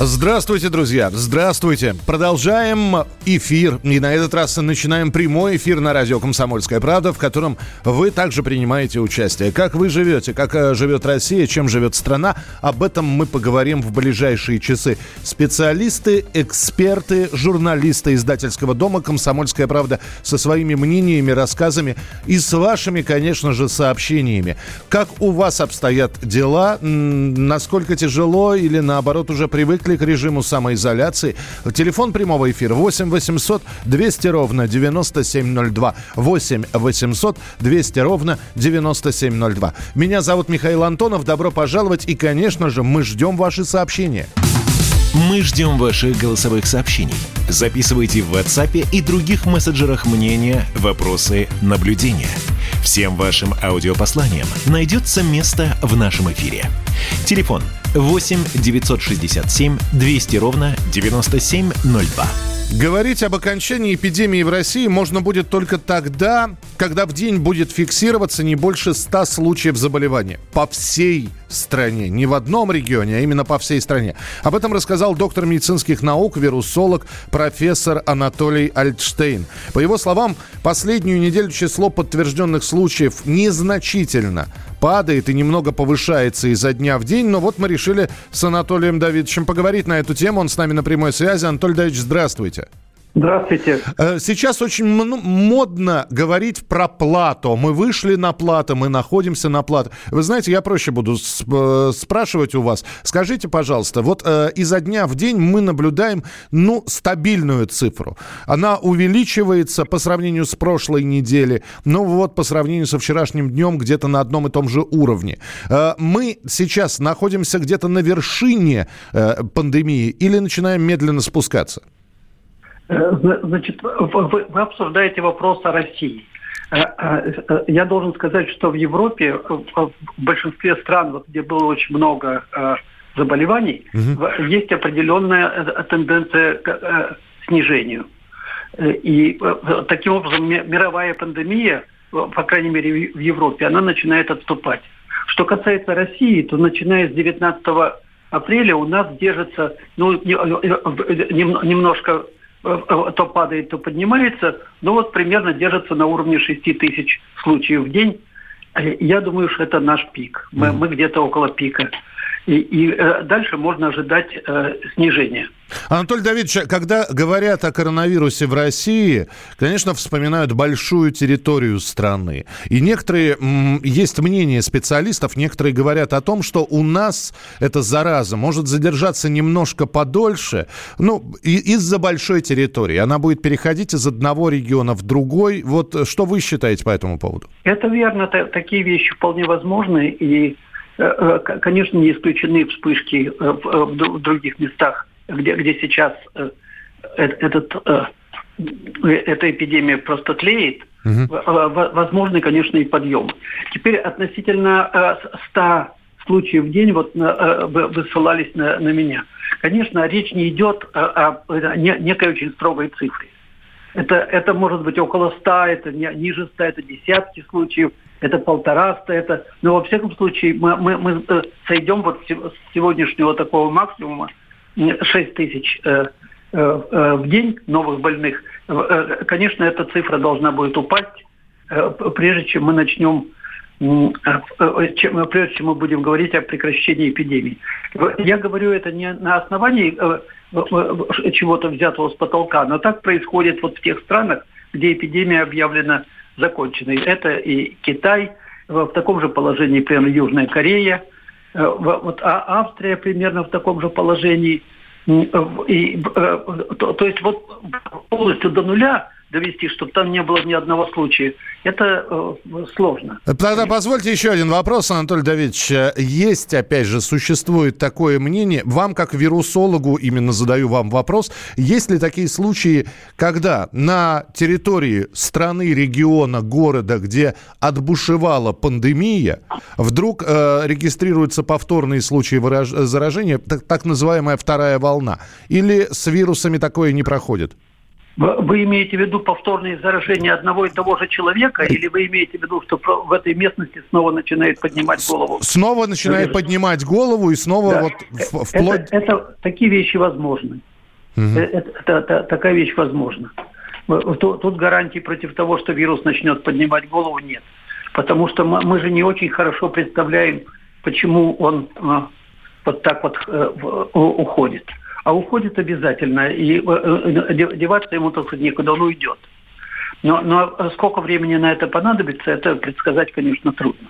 Здравствуйте, друзья! Здравствуйте! Продолжаем эфир. И на этот раз начинаем прямой эфир на радио «Комсомольская правда», в котором вы также принимаете участие. Как вы живете, как э, живет Россия, чем живет страна, об этом мы поговорим в ближайшие часы. Специалисты, эксперты, журналисты издательского дома «Комсомольская правда» со своими мнениями, рассказами и с вашими, конечно же, сообщениями. Как у вас обстоят дела? Насколько тяжело или, наоборот, уже привыкли привыкли к режиму самоизоляции. Телефон прямого эфира 8 800 200 ровно 9702. 8 800 200 ровно 9702. Меня зовут Михаил Антонов. Добро пожаловать. И, конечно же, мы ждем ваши сообщения. Мы ждем ваших голосовых сообщений. Записывайте в WhatsApp и других мессенджерах мнения, вопросы, наблюдения. Всем вашим аудиопосланиям найдется место в нашем эфире. Телефон 8 967 200 ровно 9702. Говорить об окончании эпидемии в России можно будет только тогда, когда в день будет фиксироваться не больше 100 случаев заболевания по всей стране. Не в одном регионе, а именно по всей стране. Об этом рассказал доктор медицинских наук, вирусолог, профессор Анатолий Альтштейн. По его словам, последнюю неделю число подтвержденных случаев незначительно падает и немного повышается изо дня в день. Но вот мы решили с Анатолием Давидовичем поговорить на эту тему. Он с нами на прямой связи. Анатолий Давидович, здравствуйте. Здравствуйте. Э, сейчас очень модно говорить про плато. Мы вышли на плато, мы находимся на плато. Вы знаете, я проще буду э, спрашивать у вас. Скажите, пожалуйста, вот э, изо дня в день мы наблюдаем, ну, стабильную цифру. Она увеличивается по сравнению с прошлой неделей, но вот по сравнению со вчерашним днем где-то на одном и том же уровне. Мы сейчас находимся где-то на вершине пандемии или начинаем медленно спускаться? Э, значит, вы, вы обсуждаете вопрос о России. Э, э, я должен сказать, что в Европе, в большинстве стран, вот, где было очень много заболеваний, угу. есть определенная тенденция к снижению. И таким образом мировая пандемия, по крайней мере в Европе, она начинает отступать. Что касается России, то начиная с 19 апреля у нас держится ну, немножко то падает, то поднимается, но вот примерно держится на уровне 6 тысяч случаев в день. Э, я думаю, что это наш пик. Мы, mm. мы где-то около пика. И, и э, дальше можно ожидать э, снижения. Анатолий Давидович, когда говорят о коронавирусе в России, конечно, вспоминают большую территорию страны. И некоторые, есть мнение специалистов, некоторые говорят о том, что у нас эта зараза может задержаться немножко подольше, ну, из-за большой территории. Она будет переходить из одного региона в другой. Вот что вы считаете по этому поводу? Это верно. Такие вещи вполне возможны. И Э, э, конечно, не исключены вспышки э, в других местах, где, где сейчас этот, эта эпидемия просто тлеет. Угу. Возможны, конечно, и подъем. Теперь относительно 100 случаев в день, вот вы ссылались на, на меня. Конечно, речь не идет о, о некой очень строгой цифре. Это, это может быть около 100, это ниже 100, это десятки случаев – это полтораста, это... Но во всяком случае мы, мы, мы э, сойдем вот с сегодняшнего такого максимума 6 тысяч э, э, в день новых больных. Конечно, эта цифра должна будет упасть, прежде чем мы начнем прежде чем мы будем говорить о прекращении эпидемии. Я говорю это не на основании чего-то взятого с потолка, но так происходит вот в тех странах, где эпидемия объявлена законченный. Это и Китай, в таком же положении, примерно, Южная Корея, э, вот а Австрия примерно в таком же положении. И, э, то, то есть вот полностью до нуля довести, чтобы там не было ни одного случая, это э, сложно. Тогда позвольте еще один вопрос, Анатолий Давидович. Есть, опять же, существует такое мнение, вам как вирусологу именно задаю вам вопрос, есть ли такие случаи, когда на территории страны, региона, города, где отбушевала пандемия, вдруг э, регистрируются повторные случаи заражения, так, так называемая вторая волна? Или с вирусами такое не проходит? Вы имеете в виду повторные заражения одного и того же человека, или вы имеете в виду, что в этой местности снова начинает поднимать голову? Снова начинает вирус? поднимать голову и снова да. вот вплоть... Это, это такие вещи возможны. Угу. Это, это, это, такая вещь возможна. Тут, тут гарантий против того, что вирус начнет поднимать голову, нет. Потому что мы, мы же не очень хорошо представляем, почему он вот так вот уходит а уходит обязательно, и э, э, деваться ему, так сказать, некуда, он уйдет. Но, но сколько времени на это понадобится, это предсказать, конечно, трудно.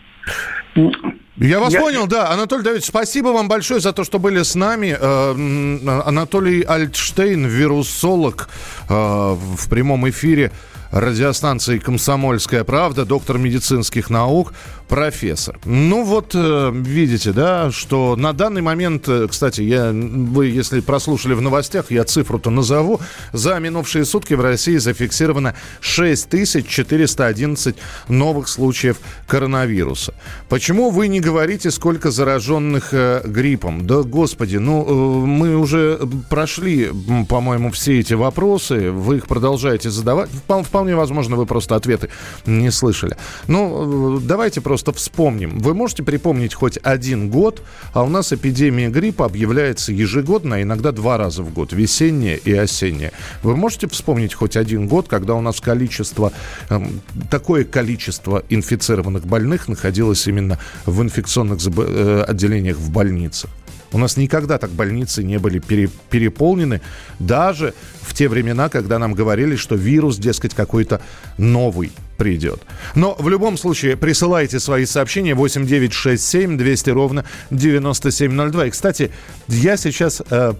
Я вас Я... понял, да. Анатолий Давидович, спасибо вам большое за то, что были с нами. Э, Анатолий Альтштейн, вирусолог в прямом эфире радиостанции «Комсомольская правда», доктор медицинских наук, профессор. Ну вот, э, видите, да, что на данный момент, э, кстати, я, вы, если прослушали в новостях, я цифру-то назову, за минувшие сутки в России зафиксировано 6411 новых случаев коронавируса. Почему вы не говорите, сколько зараженных э, гриппом? Да, господи, ну, мы уже прошли, по-моему, все эти вопросы, вы их продолжаете задавать. Вполне возможно, вы просто ответы не слышали. Ну, давайте просто просто вспомним. Вы можете припомнить хоть один год, а у нас эпидемия гриппа объявляется ежегодно, иногда два раза в год, весенняя и осенняя. Вы можете вспомнить хоть один год, когда у нас количество, эм, такое количество инфицированных больных находилось именно в инфекционных э, отделениях в больницах? У нас никогда так больницы не были пере, переполнены, даже в те времена, когда нам говорили, что вирус, дескать, какой-то новый придет. Но в любом случае присылайте свои сообщения 8967 200 ровно 9702. И, кстати, я сейчас э,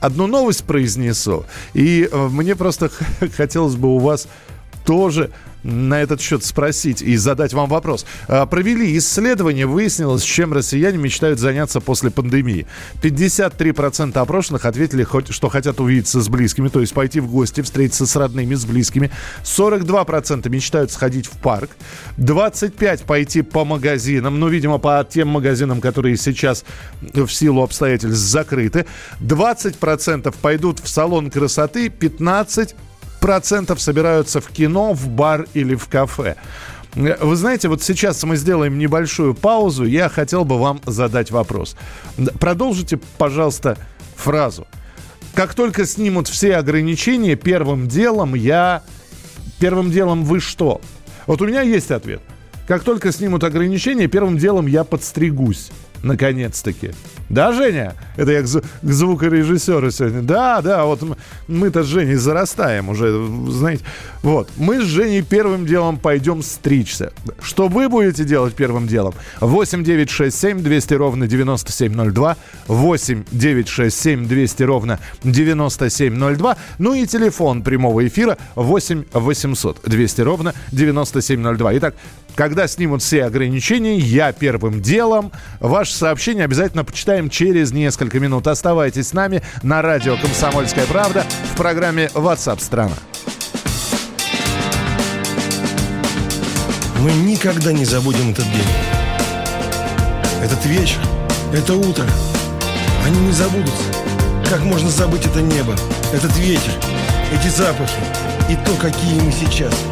одну новость произнесу, и э, мне просто хотелось бы у вас тоже на этот счет спросить и задать вам вопрос. А, провели исследование, выяснилось, чем россияне мечтают заняться после пандемии. 53% опрошенных ответили, что хотят увидеться с близкими, то есть пойти в гости, встретиться с родными, с близкими. 42% мечтают сходить в парк. 25% пойти по магазинам, ну, видимо, по тем магазинам, которые сейчас в силу обстоятельств закрыты. 20% пойдут в салон красоты, 15% процентов собираются в кино, в бар или в кафе. Вы знаете, вот сейчас мы сделаем небольшую паузу. Я хотел бы вам задать вопрос. Продолжите, пожалуйста, фразу. Как только снимут все ограничения, первым делом я... Первым делом вы что? Вот у меня есть ответ. Как только снимут ограничения, первым делом я подстригусь. Наконец-таки. Да, Женя? Это я к, звукорежиссеру сегодня. Да, да, вот мы-то с Женей зарастаем уже, знаете. Вот, мы с Женей первым делом пойдем стричься. Что вы будете делать первым делом? 8 9 6 7 200 ровно 9702. 8 9 6 7 200 ровно 9702. Ну и телефон прямого эфира 8 800 200 ровно 9702. Итак, когда снимут все ограничения, я первым делом. Ваше сообщение обязательно почитаем через несколько минут. Оставайтесь с нами на радио «Комсомольская правда» в программе WhatsApp страна». Мы никогда не забудем этот день. Этот вечер, это утро. Они не забудутся. Как можно забыть это небо, этот ветер, эти запахи и то, какие мы сейчас –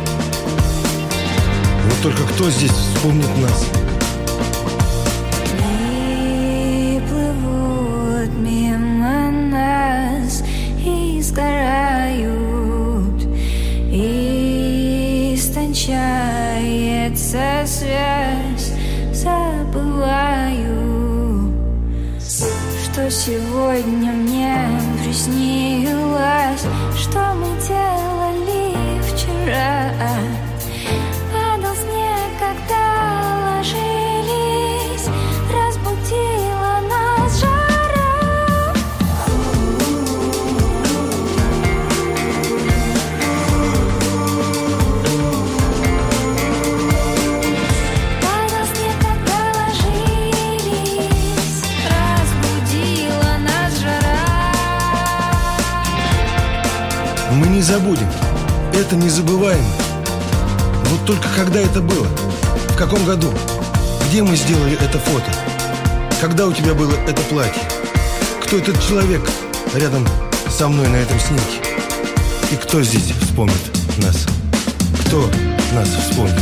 вот только кто здесь вспомнит нас? Сегодня забудем. Это незабываемо. Вот только когда это было? В каком году? Где мы сделали это фото? Когда у тебя было это платье? Кто этот человек рядом со мной на этом снимке? И кто здесь вспомнит нас? Кто нас вспомнит?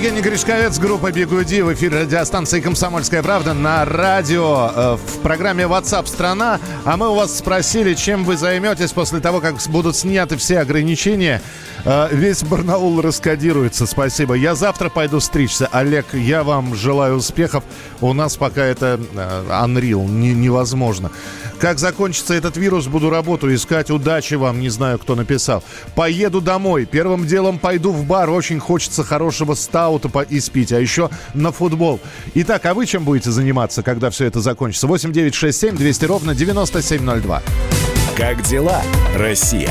Евгений Гришковец, группа «Бигуди» в эфире радиостанции «Комсомольская правда» на радио э, в программе WhatsApp страна А мы у вас спросили, чем вы займетесь после того, как будут сняты все ограничения. Э, Весь Барнаул раскодируется, спасибо. Я завтра пойду стричься. Олег, я вам желаю успехов. У нас пока это э, unreal, не- невозможно. Как закончится этот вирус, буду работу искать. Удачи вам, не знаю, кто написал. Поеду домой. Первым делом пойду в бар. Очень хочется хорошего стаута по- испить. А еще на футбол. Итак, а вы чем будете заниматься, когда все это закончится? 8 9 6 7 200 ровно 9702. Как дела, Россия?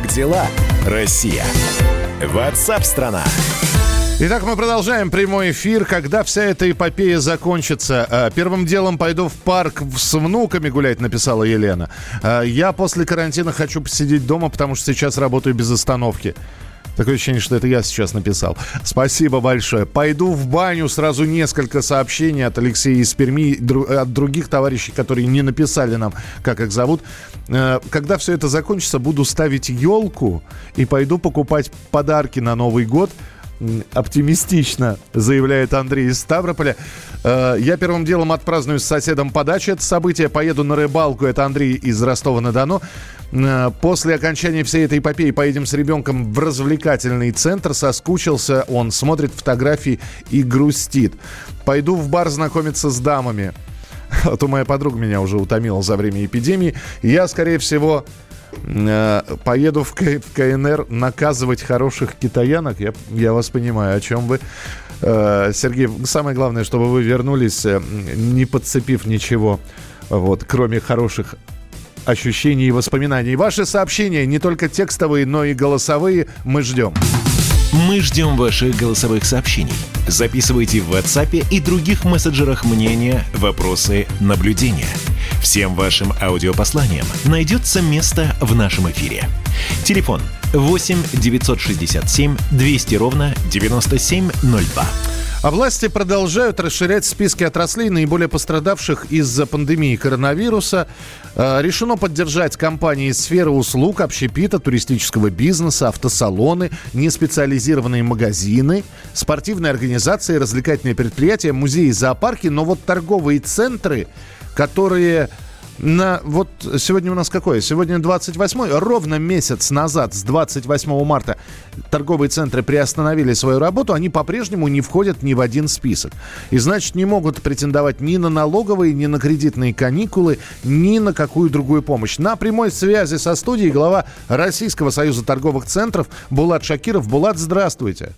Как дела, Россия? Ватсап-страна! Итак, мы продолжаем прямой эфир. Когда вся эта эпопея закончится? Э, Первым делом пойду в парк с внуками гулять, написала Елена. Э, Я после карантина хочу посидеть дома, потому что сейчас работаю без остановки. Такое ощущение, что это я сейчас написал. Спасибо большое. Пойду в баню. Сразу несколько сообщений от Алексея из Перми, от других товарищей, которые не написали нам, как их зовут. Э, Когда все это закончится, буду ставить елку и пойду покупать подарки на Новый год. Оптимистично, заявляет Андрей из Ставрополя. Э, Я первым делом отпраздную с соседом по даче это событие. Поеду на рыбалку. Это Андрей из Ростова-на-Дону. Э, После окончания всей этой эпопеи поедем с ребенком в развлекательный центр. Соскучился он, смотрит фотографии и грустит. Пойду в бар знакомиться с дамами. А то моя подруга меня уже утомила за время эпидемии. Я, скорее всего, э, поеду в, в КНР наказывать хороших китаянок. Я, я вас понимаю, о чем вы. Э, Сергей, самое главное, чтобы вы вернулись, э, не подцепив ничего, вот, кроме хороших ощущений и воспоминаний. Ваши сообщения, не только текстовые, но и голосовые, мы ждем. Мы ждем ваших голосовых сообщений. Записывайте в WhatsApp и других мессенджерах мнения, вопросы, наблюдения. Всем вашим аудиопосланиям найдется место в нашем эфире. Телефон 8 967 200 ровно 9702. А власти продолжают расширять списки отраслей, наиболее пострадавших из-за пандемии коронавируса. Э, Решено поддержать компании из сферы услуг, общепита, туристического бизнеса, автосалоны, неспециализированные магазины, спортивные организации, развлекательные предприятия, музеи, зоопарки. Но вот торговые центры, которые на вот сегодня у нас какое? Сегодня 28 ровно месяц назад, с 28 марта, торговые центры приостановили свою работу, они по-прежнему не входят ни в один список. И значит, не могут претендовать ни на налоговые, ни на кредитные каникулы, ни на какую другую помощь. На прямой связи со студией глава Российского союза торговых центров Булат Шакиров. Булат, здравствуйте.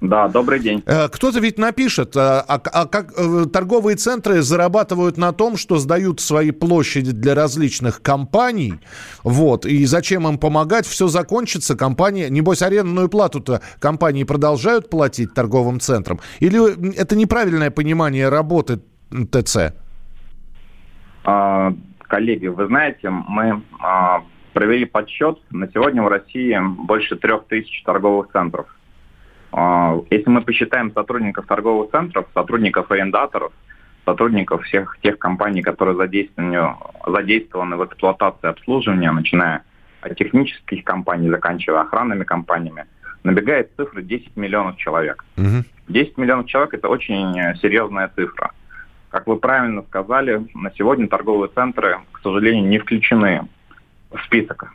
Да, добрый день. Э, Кто-то ведь напишет, а, а- а как э, торговые центры зарабатывают на том, что сдают свои площади для различных компаний, вот, и зачем им помогать, все закончится, компания, небось, арендную плату-то компании продолжают платить торговым центрам, или это неправильное понимание работы ТЦ? А, коллеги, вы знаете, мы а, провели подсчет. На сегодня в России больше трех тысяч торговых центров. А, если мы посчитаем сотрудников торговых центров, сотрудников арендаторов, сотрудников всех тех компаний, которые задействованы, задействованы в эксплуатации обслуживания, начиная от технических компаний, заканчивая охранными компаниями, набегает цифра 10 миллионов человек. Мгм. 10 миллионов человек – это очень серьезная цифра. Как вы правильно сказали, на сегодня торговые центры, к сожалению, не включены в список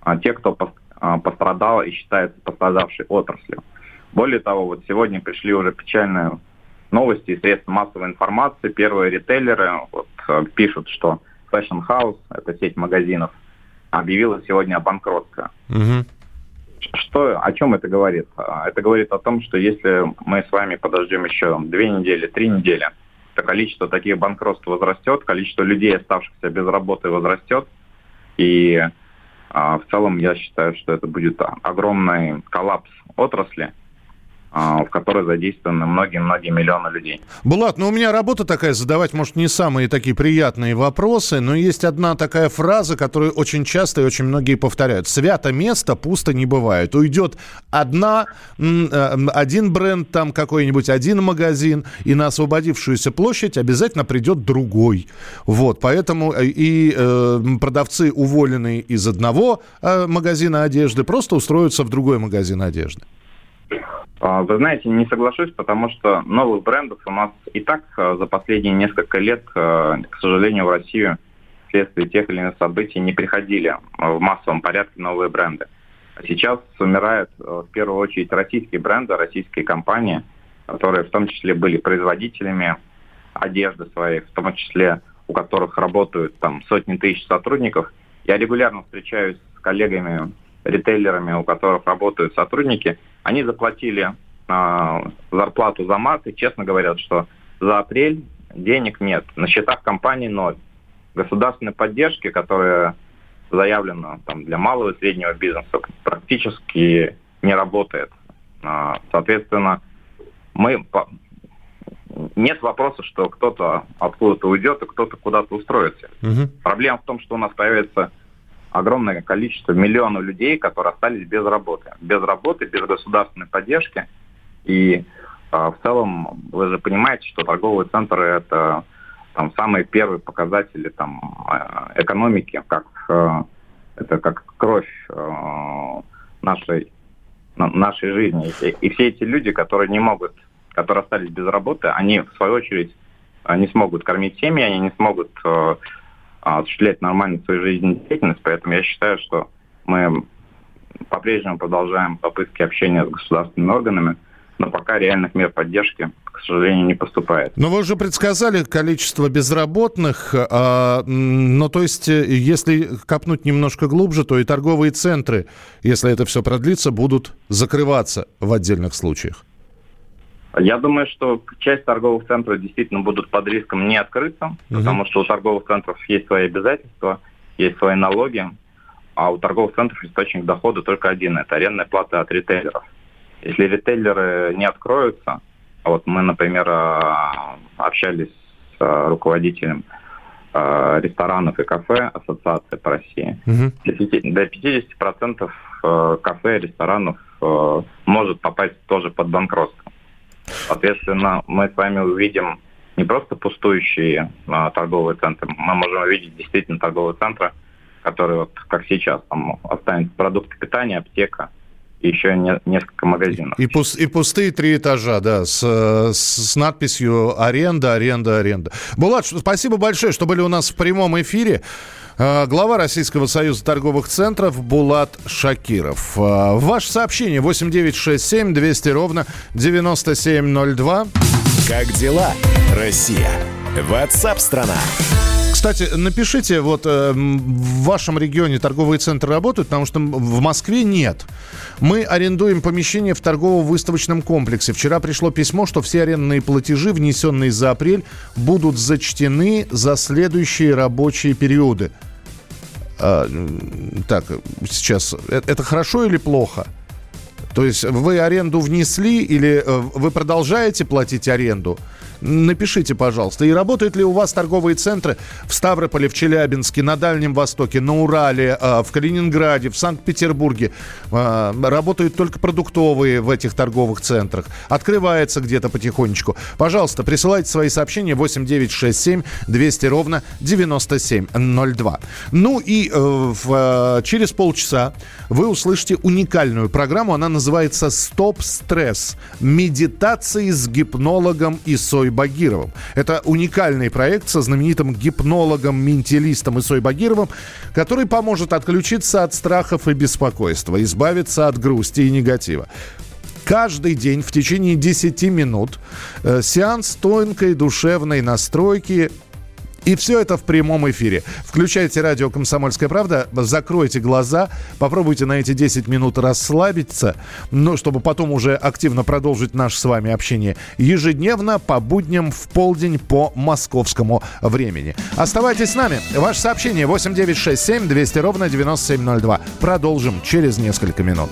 а, те, кто а, пострадал и считается пострадавшей отраслью. Более того, вот сегодня пришли уже печальные новости и средства массовой информации. Первые ритейлеры вот, э, пишут, что Fashion House, это сеть магазинов, объявила сегодня о банкротстве. Мгм. Что, о чем это говорит? А, Это говорит о том, что если мы с вами подождем еще две недели, три недели, то количество таких банкротств возрастет, количество людей, оставшихся без работы, возрастет. И а, в целом я считаю, что это будет огромный коллапс отрасли, в которой задействованы многие-многие миллионы людей. Булат, ну у меня работа такая, задавать, может, не самые такие приятные вопросы, но есть одна такая фраза, которую очень часто и очень многие повторяют. Свято место пусто не бывает. Уйдет одна, э, один бренд, там какой-нибудь, один магазин, и на освободившуюся площадь обязательно придет другой. Вот, поэтому э, и э, продавцы, уволенные из одного э, магазина одежды, просто устроятся в другой магазин одежды. А, Вы знаете, не соглашусь, потому что новых брендов у нас и так а, за последние несколько лет, а, к сожалению, в Россию вследствие тех или иных событий не приходили в массовом порядке новые бренды. Сейчас умирают в первую очередь российские бренды, российские компании, которые в том числе были производителями одежды своей, в том числе у которых работают там сотни тысяч сотрудников. Я регулярно встречаюсь с коллегами, ритейлерами, у которых работают сотрудники. Они заплатили а, зарплату за март и честно говорят, что за апрель денег нет. На счетах компании ноль. Государственной поддержки, которая заявлена там, для малого и среднего бизнеса, практически не работает. А, Соответственно, мы по- нет вопроса, что кто-то откуда-то уйдет, и кто-то куда-то устроится. Мгм. Проблема в том, что у нас появится огромное количество миллионов людей, которые остались без работы. Без работы, без государственной поддержки. И а, в целом вы же понимаете, что торговые центры это там самые первые показатели там а, экономики, как а, это как кровь нашей на- нашей жизни. И, все эти люди, которые не могут, которые остались без работы, они в свою очередь не смогут кормить семьи, они не смогут осуществлять нормально свою жизнедеятельность, поэтому я считаю, что мы по-прежнему продолжаем попытки общения с государственными органами, но пока реальных мер поддержки, к сожалению, не поступает. Но вы уже предсказали количество безработных, а, ну то есть, э, если копнуть немножко глубже, то и торговые центры, если это все продлится, будут закрываться в отдельных случаях. Я думаю, что часть торговых центров действительно будут под риском не открыться, Мгм. потому что у торговых центров есть свои обязательства, есть свои налоги, а у торговых центров источник дохода только один – это арендная плата от ритейлеров. Если ритейлеры не откроются, а вот мы, например, а, общались с а, руководителем а, ресторанов и кафе Ассоциации по России, Мгм. до пяти- до 50% э, кафе, ресторанов э, может попасть тоже под банкротство. Соответственно, мы с вами увидим не просто пустующие а, торговые центры, мы можем увидеть действительно торговые центры, которые, вот, как сейчас, там останется продукты питания, аптека и еще не- несколько магазинов. И, пус- и пустые три этажа, да, с, с- надписью «Аренда, аренда, аренда». Булат, спасибо большое, что были у нас в прямом эфире. Э, Глава Российского союза торговых центров Булат Шакиров. Э, Ваше сообщение 8967 200 ровно 9702. Как дела, Россия? Ватсап-страна! Кстати, напишите, вот э, в вашем регионе торговые центры работают, потому что в Москве нет. Мы арендуем помещение в торгово-выставочном комплексе. Вчера пришло письмо, что все арендные платежи, внесенные за апрель, будут зачтены за следующие рабочие периоды. А, так, сейчас, э- это хорошо или плохо? То есть вы аренду внесли или э, вы продолжаете платить аренду? Напишите, пожалуйста. И работают ли у вас торговые центры в Ставрополе, в Челябинске, на Дальнем Востоке, на Урале, э, в Калининграде, в Санкт-Петербурге? Э, Работают только продуктовые в этих торговых центрах. Открывается где-то потихонечку. Пожалуйста, присылайте свои сообщения 8967 200 ровно 9702. Ну и э, в, через полчаса вы услышите уникальную программу. Она называется «Стоп стресс. Медитации с гипнологом Исой Багировым». Это уникальный проект со знаменитым гипнологом-менталистом Исой Багировым, который поможет отключиться от страхов и беспокойства, избавиться от грусти и негатива. Каждый день в течение 10 минут э, сеанс тонкой душевной настройки и все это в прямом эфире. Включайте радио «Комсомольская правда», закройте глаза, попробуйте на эти 10 минут расслабиться, ну, чтобы потом уже активно продолжить наше с вами общение ежедневно по будням в полдень по московскому времени. Оставайтесь с нами. Ваше сообщение 8967 200 ровно 9702. Продолжим через несколько минут.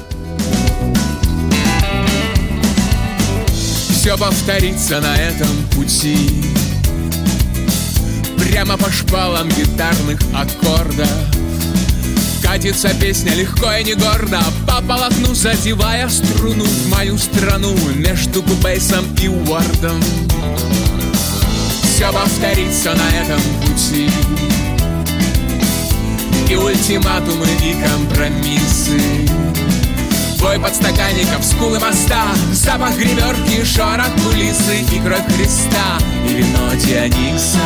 Все повторится на этом пути Прямо по шпалам гитарных аккордов. Катится песня легко и не гордо По полотну задевая струну В мою страну между кубейсом и уордом. Все повторится на этом пути. И ультиматумы, и компромиссы. Бой подстаканников, скулы моста Запах гримерки, шорох кулисы И кровь Христа, и вино Диониса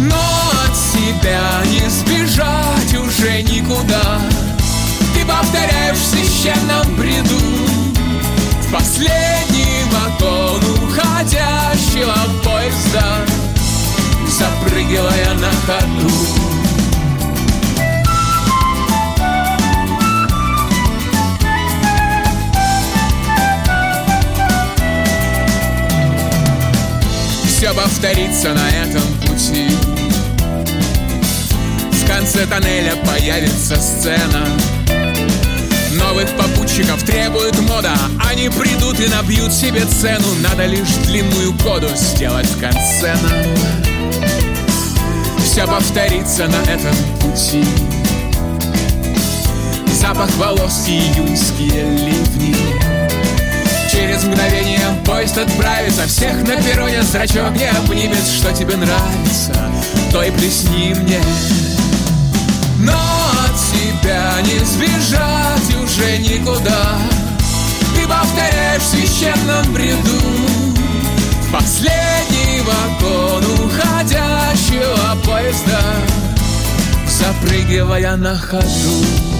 Но от себя не сбежать уже никуда. Ты повторяешь в священном бреду В последний вагон уходящего поезда Запрыгивая на ходу. Все повторится на этом пути. В конце тоннеля появится сцена. Новых попутчиков требует мода. Они придут и набьют себе цену. Надо лишь длинную коду сделать в конце нам Все повторится на этом пути. Запах волос и июньские ливни. Через мгновение поезд отправится Всех на перроне зрачок не обнимет Что тебе нравится, то и плесни мне. Но от тебя не сбежать уже никуда. Ты повторяешь в священном бреду последний вагон уходящего поезда Запрыгивая на ходу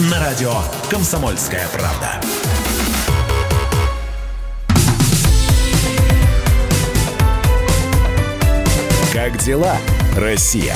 На радио «Комсомольская правда». Как дела, Россия?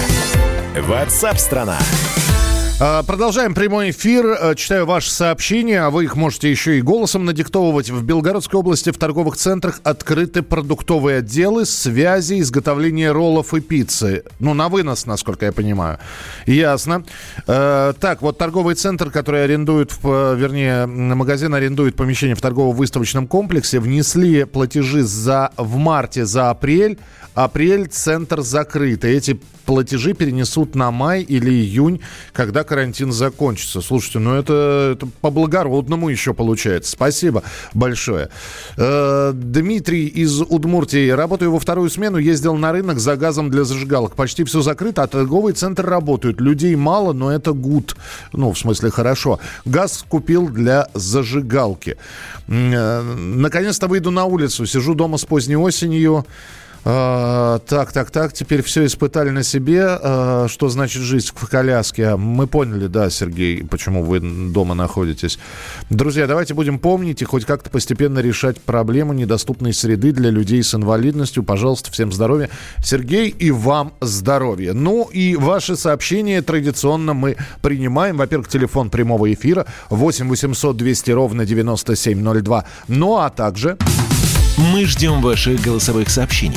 Ватсап-страна! А, Продолжаем прямой эфир. Э, Читаю ваши сообщения, а вы их можете еще и голосом надиктовывать. В Белгородской области в торговых центрах открыты продуктовые отделы, связи, изготовления роллов и пиццы. Ну, на вынос, насколько я понимаю. Ясно. Э, Так, вот торговый центр, который арендует, э, вернее, магазин арендует помещение в торгово-выставочном комплексе, внесли платежи за, в марте за апрель. Апрель центр закрыт. И эти платежи перенесут на май или июнь, когда карантин закончится. Слушайте, ну это, это по-благородному еще получается. Спасибо большое. Э, Дмитрий из Удмуртии. Работаю во вторую смену, ездил на рынок за газом для зажигалок. Почти все закрыто, а торговый центр работает. Людей мало, но это гуд. Ну, в смысле, хорошо. Газ купил для зажигалки. Э, Наконец-то выйду на улицу. Сижу дома с поздней осенью. А, так, так, так, теперь все испытали на себе. А, что значит жизнь в коляске? Мы поняли, да, Сергей, почему вы дома находитесь. Друзья, давайте будем помнить и хоть как-то постепенно решать проблему недоступной среды для людей с инвалидностью. Пожалуйста, всем здоровья. Сергей, и вам здоровья. Ну и ваши сообщения традиционно мы принимаем. Во-первых, телефон прямого эфира 8 800 200 ровно 9702. Ну а также... Мы ждем ваших голосовых сообщений.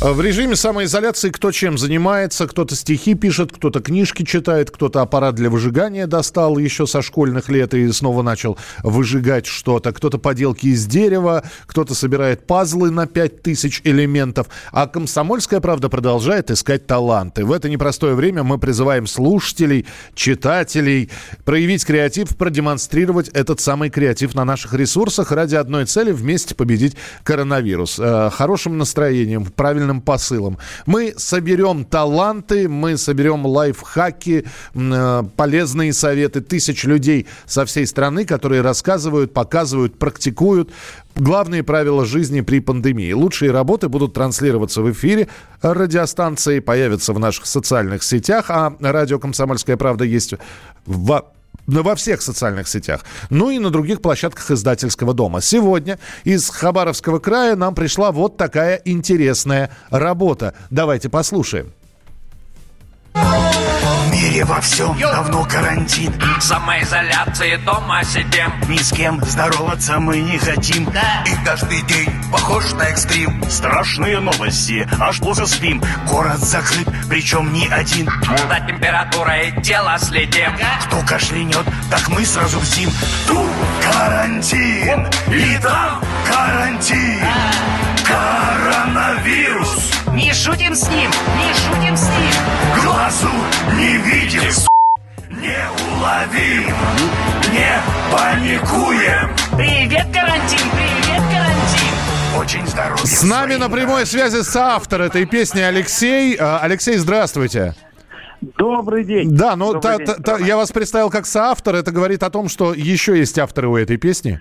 В режиме самоизоляции кто чем занимается, кто-то стихи пишет, кто-то книжки читает, кто-то аппарат для выжигания достал еще со школьных лет и снова начал выжигать что-то, кто-то поделки из дерева, кто-то собирает пазлы на 5000 элементов, а «Комсомольская правда» продолжает искать таланты. В это непростое время мы призываем слушателей, читателей проявить креатив, продемонстрировать этот самый креатив на наших ресурсах ради одной цели – вместе победить коронавирус. Э, Хорошим настроением, правильным посылом. Мы соберем таланты, мы соберем лайфхаки, э, полезные советы тысяч людей со всей страны, которые рассказывают, показывают, практикуют главные правила жизни при пандемии. Лучшие работы будут транслироваться в эфире радиостанции, появятся в наших социальных сетях, а радио «Комсомольская правда» есть в во всех социальных сетях, ну и на других площадках издательского дома. Сегодня из Хабаровского края нам пришла вот такая интересная работа. Давайте послушаем. Мире во всем. Давно карантин. Самоизоляции дома сидим. Ни с кем здороваться мы не хотим. И каждый день похож на экстрим. Страшные новости, аж плохо спим. Город закрыт, причем не один. За температурой тела следим. Кто кашлянет, так мы сразу бзим Тут карантин, и там карантин шутим с ним, не шутим с ним Глазу не видим, с***, не уловим Не паникуем Привет, карантин, привет, карантин Очень здоровье С нами на прямой связи соавтор этой песни Алексей. А, Алексей, здравствуйте. Добрый день. Да, ну та- день, та- та- я вас представил как соавтор. Это говорит о том, что еще есть авторы у этой песни.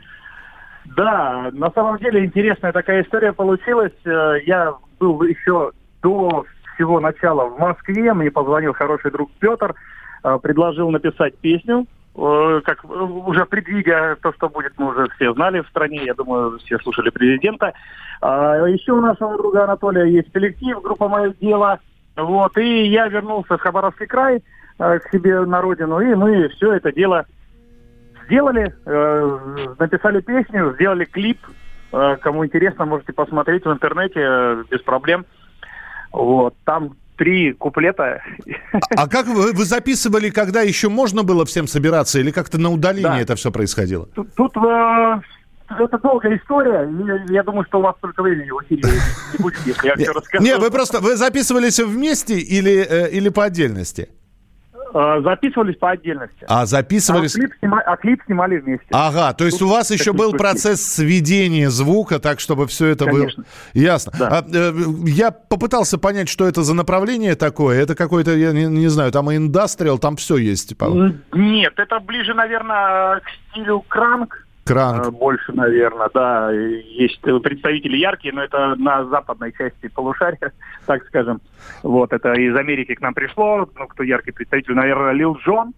Да, на самом деле интересная такая история получилась. Э, Я был еще до всего начала в Москве. Мне позвонил хороший друг Петр, э, предложил написать песню. Э, Как э, уже предвидя то, что будет, мы уже все знали в стране. Я думаю, все слушали президента. А Еще у нашего друга Анатолия есть коллектив, группа «Мое дело». Вот, и я вернулся в Хабаровский край к себе на родину, и мы все это дело сделали, написали песню, сделали клип. Кому интересно, можете посмотреть в интернете без проблем. Вот, там три куплета. А как вы, вы записывали, когда еще можно было всем собираться, или как-то на удалении Да. это все происходило? Тут, тут, э, это долгая история. и Я думаю, что у вас только времени в эфире не будет, если я все расскажу. Не, вы просто вы записывались вместе или, э, или по отдельности? Э, Записывались по отдельности. А записывались... А клип, снима- а клип снимали вместе. Ага, то есть Тут у вас еще был штуки. процесс сведения звука, так чтобы все это Конечно. было ясно. А, э, я попытался понять, что это за направление такое. Это какой-то, я не, не знаю, там и индастриал, там все есть. М, Нет, это ближе, наверное, к стилю кранк. Кранк. Э, Больше, наверное, да. Есть э, представители яркие, но это на западной части полушария, так скажем. Вот, это из Америки к нам пришло. Ну, кто яркий представитель, наверное, Лил Джон.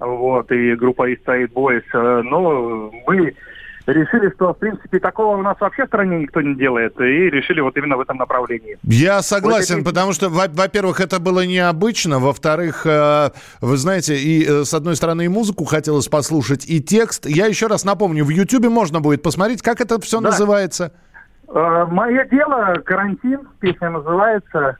Вот, и группа East Side Boys. Э, Ну, мы решили, что, в принципе, такого у нас вообще в стране никто не делает. И решили вот именно в этом направлении. Я согласен, Вот потому что, во- во-первых, это было необычно, во-вторых, э, вы знаете, и э, с одной стороны и музыку хотелось послушать, и текст. Я еще раз напомню, в Ютьюбе можно будет посмотреть, как это все Да. называется. Э, Мое дело, карантин, песня называется.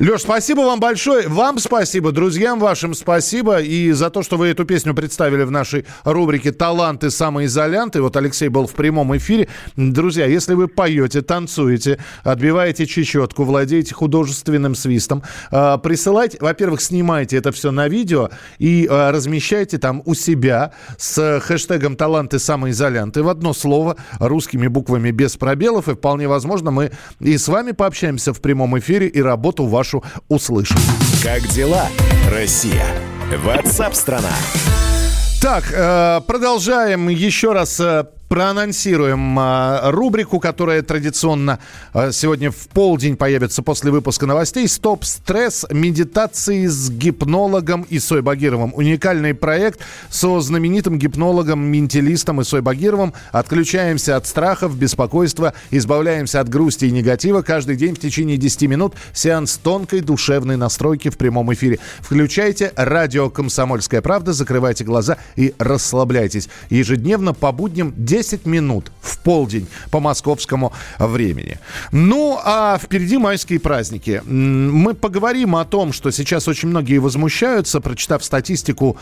Леш, спасибо вам большое. Вам спасибо, друзьям вашим спасибо. И за то, что вы эту песню представили в нашей рубрике «Таланты самоизолянты». Вот Алексей был в прямом эфире. Друзья, если вы поете, танцуете, отбиваете чечетку, владеете художественным свистом, э, присылайте, во-первых, снимайте это все на видео и э, размещайте там у себя с хэштегом «Таланты самоизолянты» в одно слово, русскими буквами без пробелов. И вполне возможно, мы и с вами пообщаемся в прямом эфире и работу вашу услышим. Как дела, Россия? Ватсап-страна! Так, э, продолжаем еще раз э, проанонсируем э, рубрику, которая традиционно э, сегодня в полдень появится после выпуска новостей. Стоп стресс. Медитации с гипнологом Исой Багировым. Уникальный проект со знаменитым гипнологом, менталистом Исой Багировым. Отключаемся от страхов, беспокойства, избавляемся от грусти и негатива. Каждый день в течение 10 минут сеанс тонкой душевной настройки в прямом эфире. Включайте радио «Комсомольская правда», закрывайте глаза и расслабляйтесь. Ежедневно по будням 10 минут в полдень по московскому времени. Ну, а впереди майские праздники. Мы поговорим о том, что сейчас очень многие возмущаются, прочитав статистику,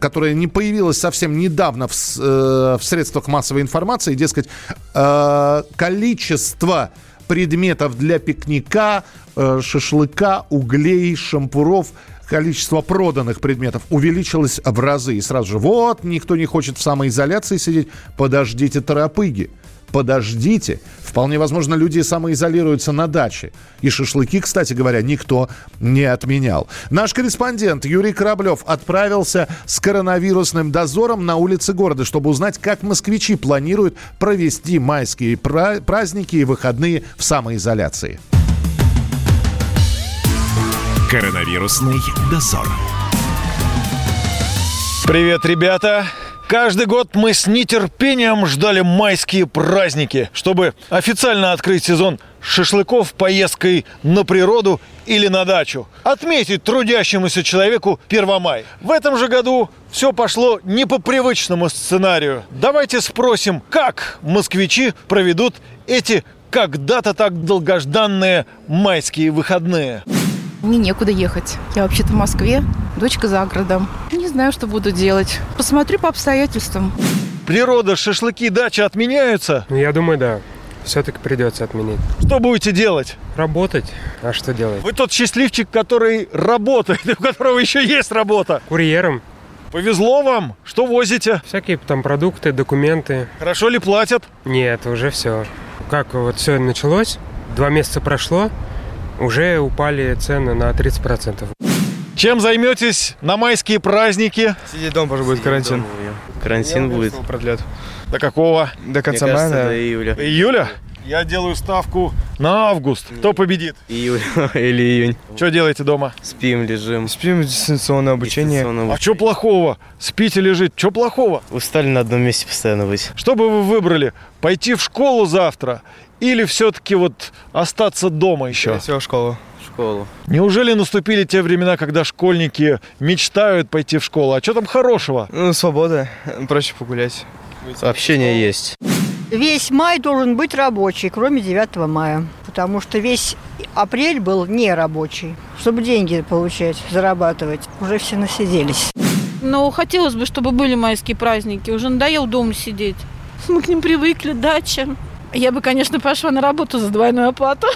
которая не появилась совсем недавно в, э, в средствах массовой информации, дескать, э, количество предметов для пикника, э, шашлыка, углей, шампуров – количество проданных предметов увеличилось в разы. И сразу же, вот, никто не хочет в самоизоляции сидеть. Подождите, торопыги. Подождите. Вполне возможно, люди самоизолируются на даче. И шашлыки, кстати говоря, никто не отменял. Наш корреспондент Юрий Кораблев отправился с коронавирусным дозором на улицы города, чтобы узнать, как москвичи планируют провести майские пра- праздники и выходные в самоизоляции. Коронавирусный дозор. Привет, ребята! Каждый год мы с нетерпением ждали майские праздники, чтобы официально открыть сезон шашлыков поездкой на природу или на дачу. Отметить трудящемуся человеку Первомай. В этом же году все пошло не по привычному сценарию. Давайте спросим, как москвичи проведут эти когда-то так долгожданные майские выходные. Мне некуда ехать. Я вообще-то в Москве, дочка за городом. Не знаю, что буду делать. Посмотрю по обстоятельствам. Природа, шашлыки, дача отменяются? Ну, Я думаю, да. Все-таки придется отменить. Что будете делать? Работать. А что делать? Вы тот счастливчик, который работает, у которого еще есть работа. Курьером. Повезло вам? Что возите? Всякие там продукты, документы. Хорошо ли платят? Нет, уже все. Как вот все началось, два месяца прошло, уже упали цены на 30%. Чем займетесь на майские праздники? Сидеть дома уже будет карантин. Карантин будет. продлят. До какого? До конца Мне мая, кажется, до июля. Июля? Я делаю ставку на август. Кто победит? Июль или июнь. Что делаете дома? Спим, лежим. Спим, дистанционное обучение. А что плохого? Спите, лежит. Что плохого? Устали на одном месте постоянно быть. Что бы вы выбрали? Пойти в школу завтра или все-таки вот остаться дома еще? Все, школу. Школу. Неужели наступили те времена, когда школьники мечтают пойти в школу? А что там хорошего? Ну, свобода. Проще погулять. Общение есть. Весь май должен быть рабочий, кроме 9 мая. Потому что весь апрель был не рабочий. Чтобы деньги получать, зарабатывать. Уже все насиделись. Но хотелось бы, чтобы были майские праздники. Уже надоел дома сидеть. Мы к ним привыкли, дача. Я бы, конечно, пошла на работу за двойную оплату.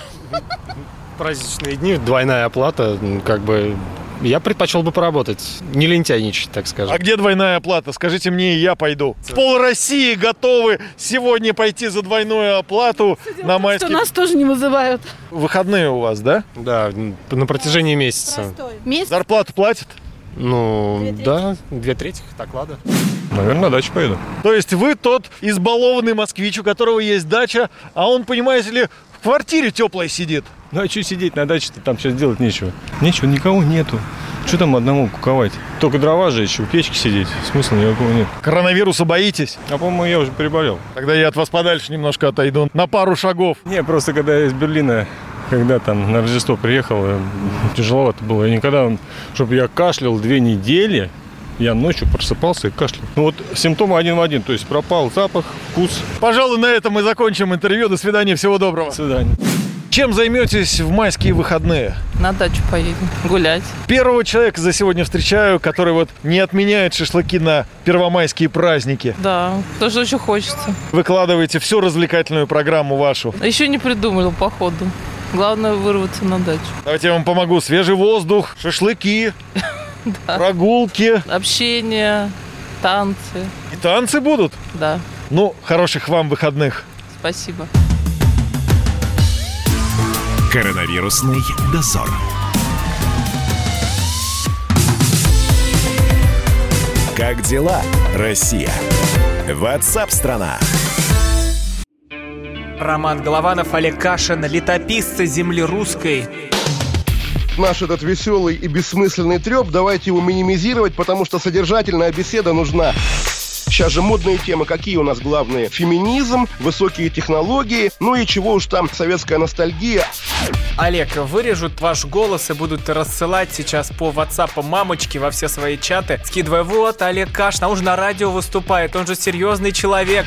праздничные дни, двойная оплата, как бы я предпочел бы поработать, не лентяйничать, так скажем. А где двойная оплата? Скажите мне, и я пойду. Пол России готовы сегодня пойти за двойную оплату на Что майские... нас тоже не вызывают. Выходные у вас, да? Да, на протяжении месяца. Месяц? Зарплату платят? Ну, да, две трети оклада. Наверное, на дачу поеду. То есть вы тот избалованный москвич, у которого есть дача, а он, понимаете ли, в квартире теплой сидит. Ну, а что сидеть на даче-то, там сейчас делать нечего. Нечего, никого нету. Что там одному куковать? Только дрова же еще, у печки сидеть. Смысла никакого нет. Коронавируса боитесь? А по-моему, я уже переболел. Тогда я от вас подальше немножко отойду, на пару шагов. Не, просто когда я из Берлина, когда там на Рождество приехал, э, тяжеловато было. Я никогда, чтобы я кашлял две недели, я ночью просыпался и кашлял. Ну вот симптомы один в один, то есть пропал запах, вкус. Пожалуй, на этом мы закончим интервью. До свидания, всего доброго. До свидания. Чем займетесь в майские выходные? На дачу поедем гулять. Первого человека за сегодня встречаю, который вот не отменяет шашлыки на первомайские праздники. Да, тоже очень хочется. Выкладываете всю развлекательную программу вашу. Еще не придумал походу. Главное вырваться на дачу. Давайте я вам помогу. Свежий воздух, шашлыки, прогулки. Общение, танцы. И танцы будут? Да, Ну, хороших вам выходных. спасибо. Коронавирусный дозор. Как дела, Россия? Ватсап-страна! Роман Голованов, Олег Кашин, летописцы земли русской. Наш этот веселый и бессмысленный треп, давайте его минимизировать, потому что содержательная беседа нужна. Сейчас же модные темы, какие у нас главные? Феминизм, высокие технологии, ну и чего уж там, советская ностальгия. Олег, вырежут ваш голос и будут рассылать сейчас по WhatsApp мамочки во все свои чаты, скидывая, вот, Олег Кашин, а он же на радио выступает, он же серьезный человек.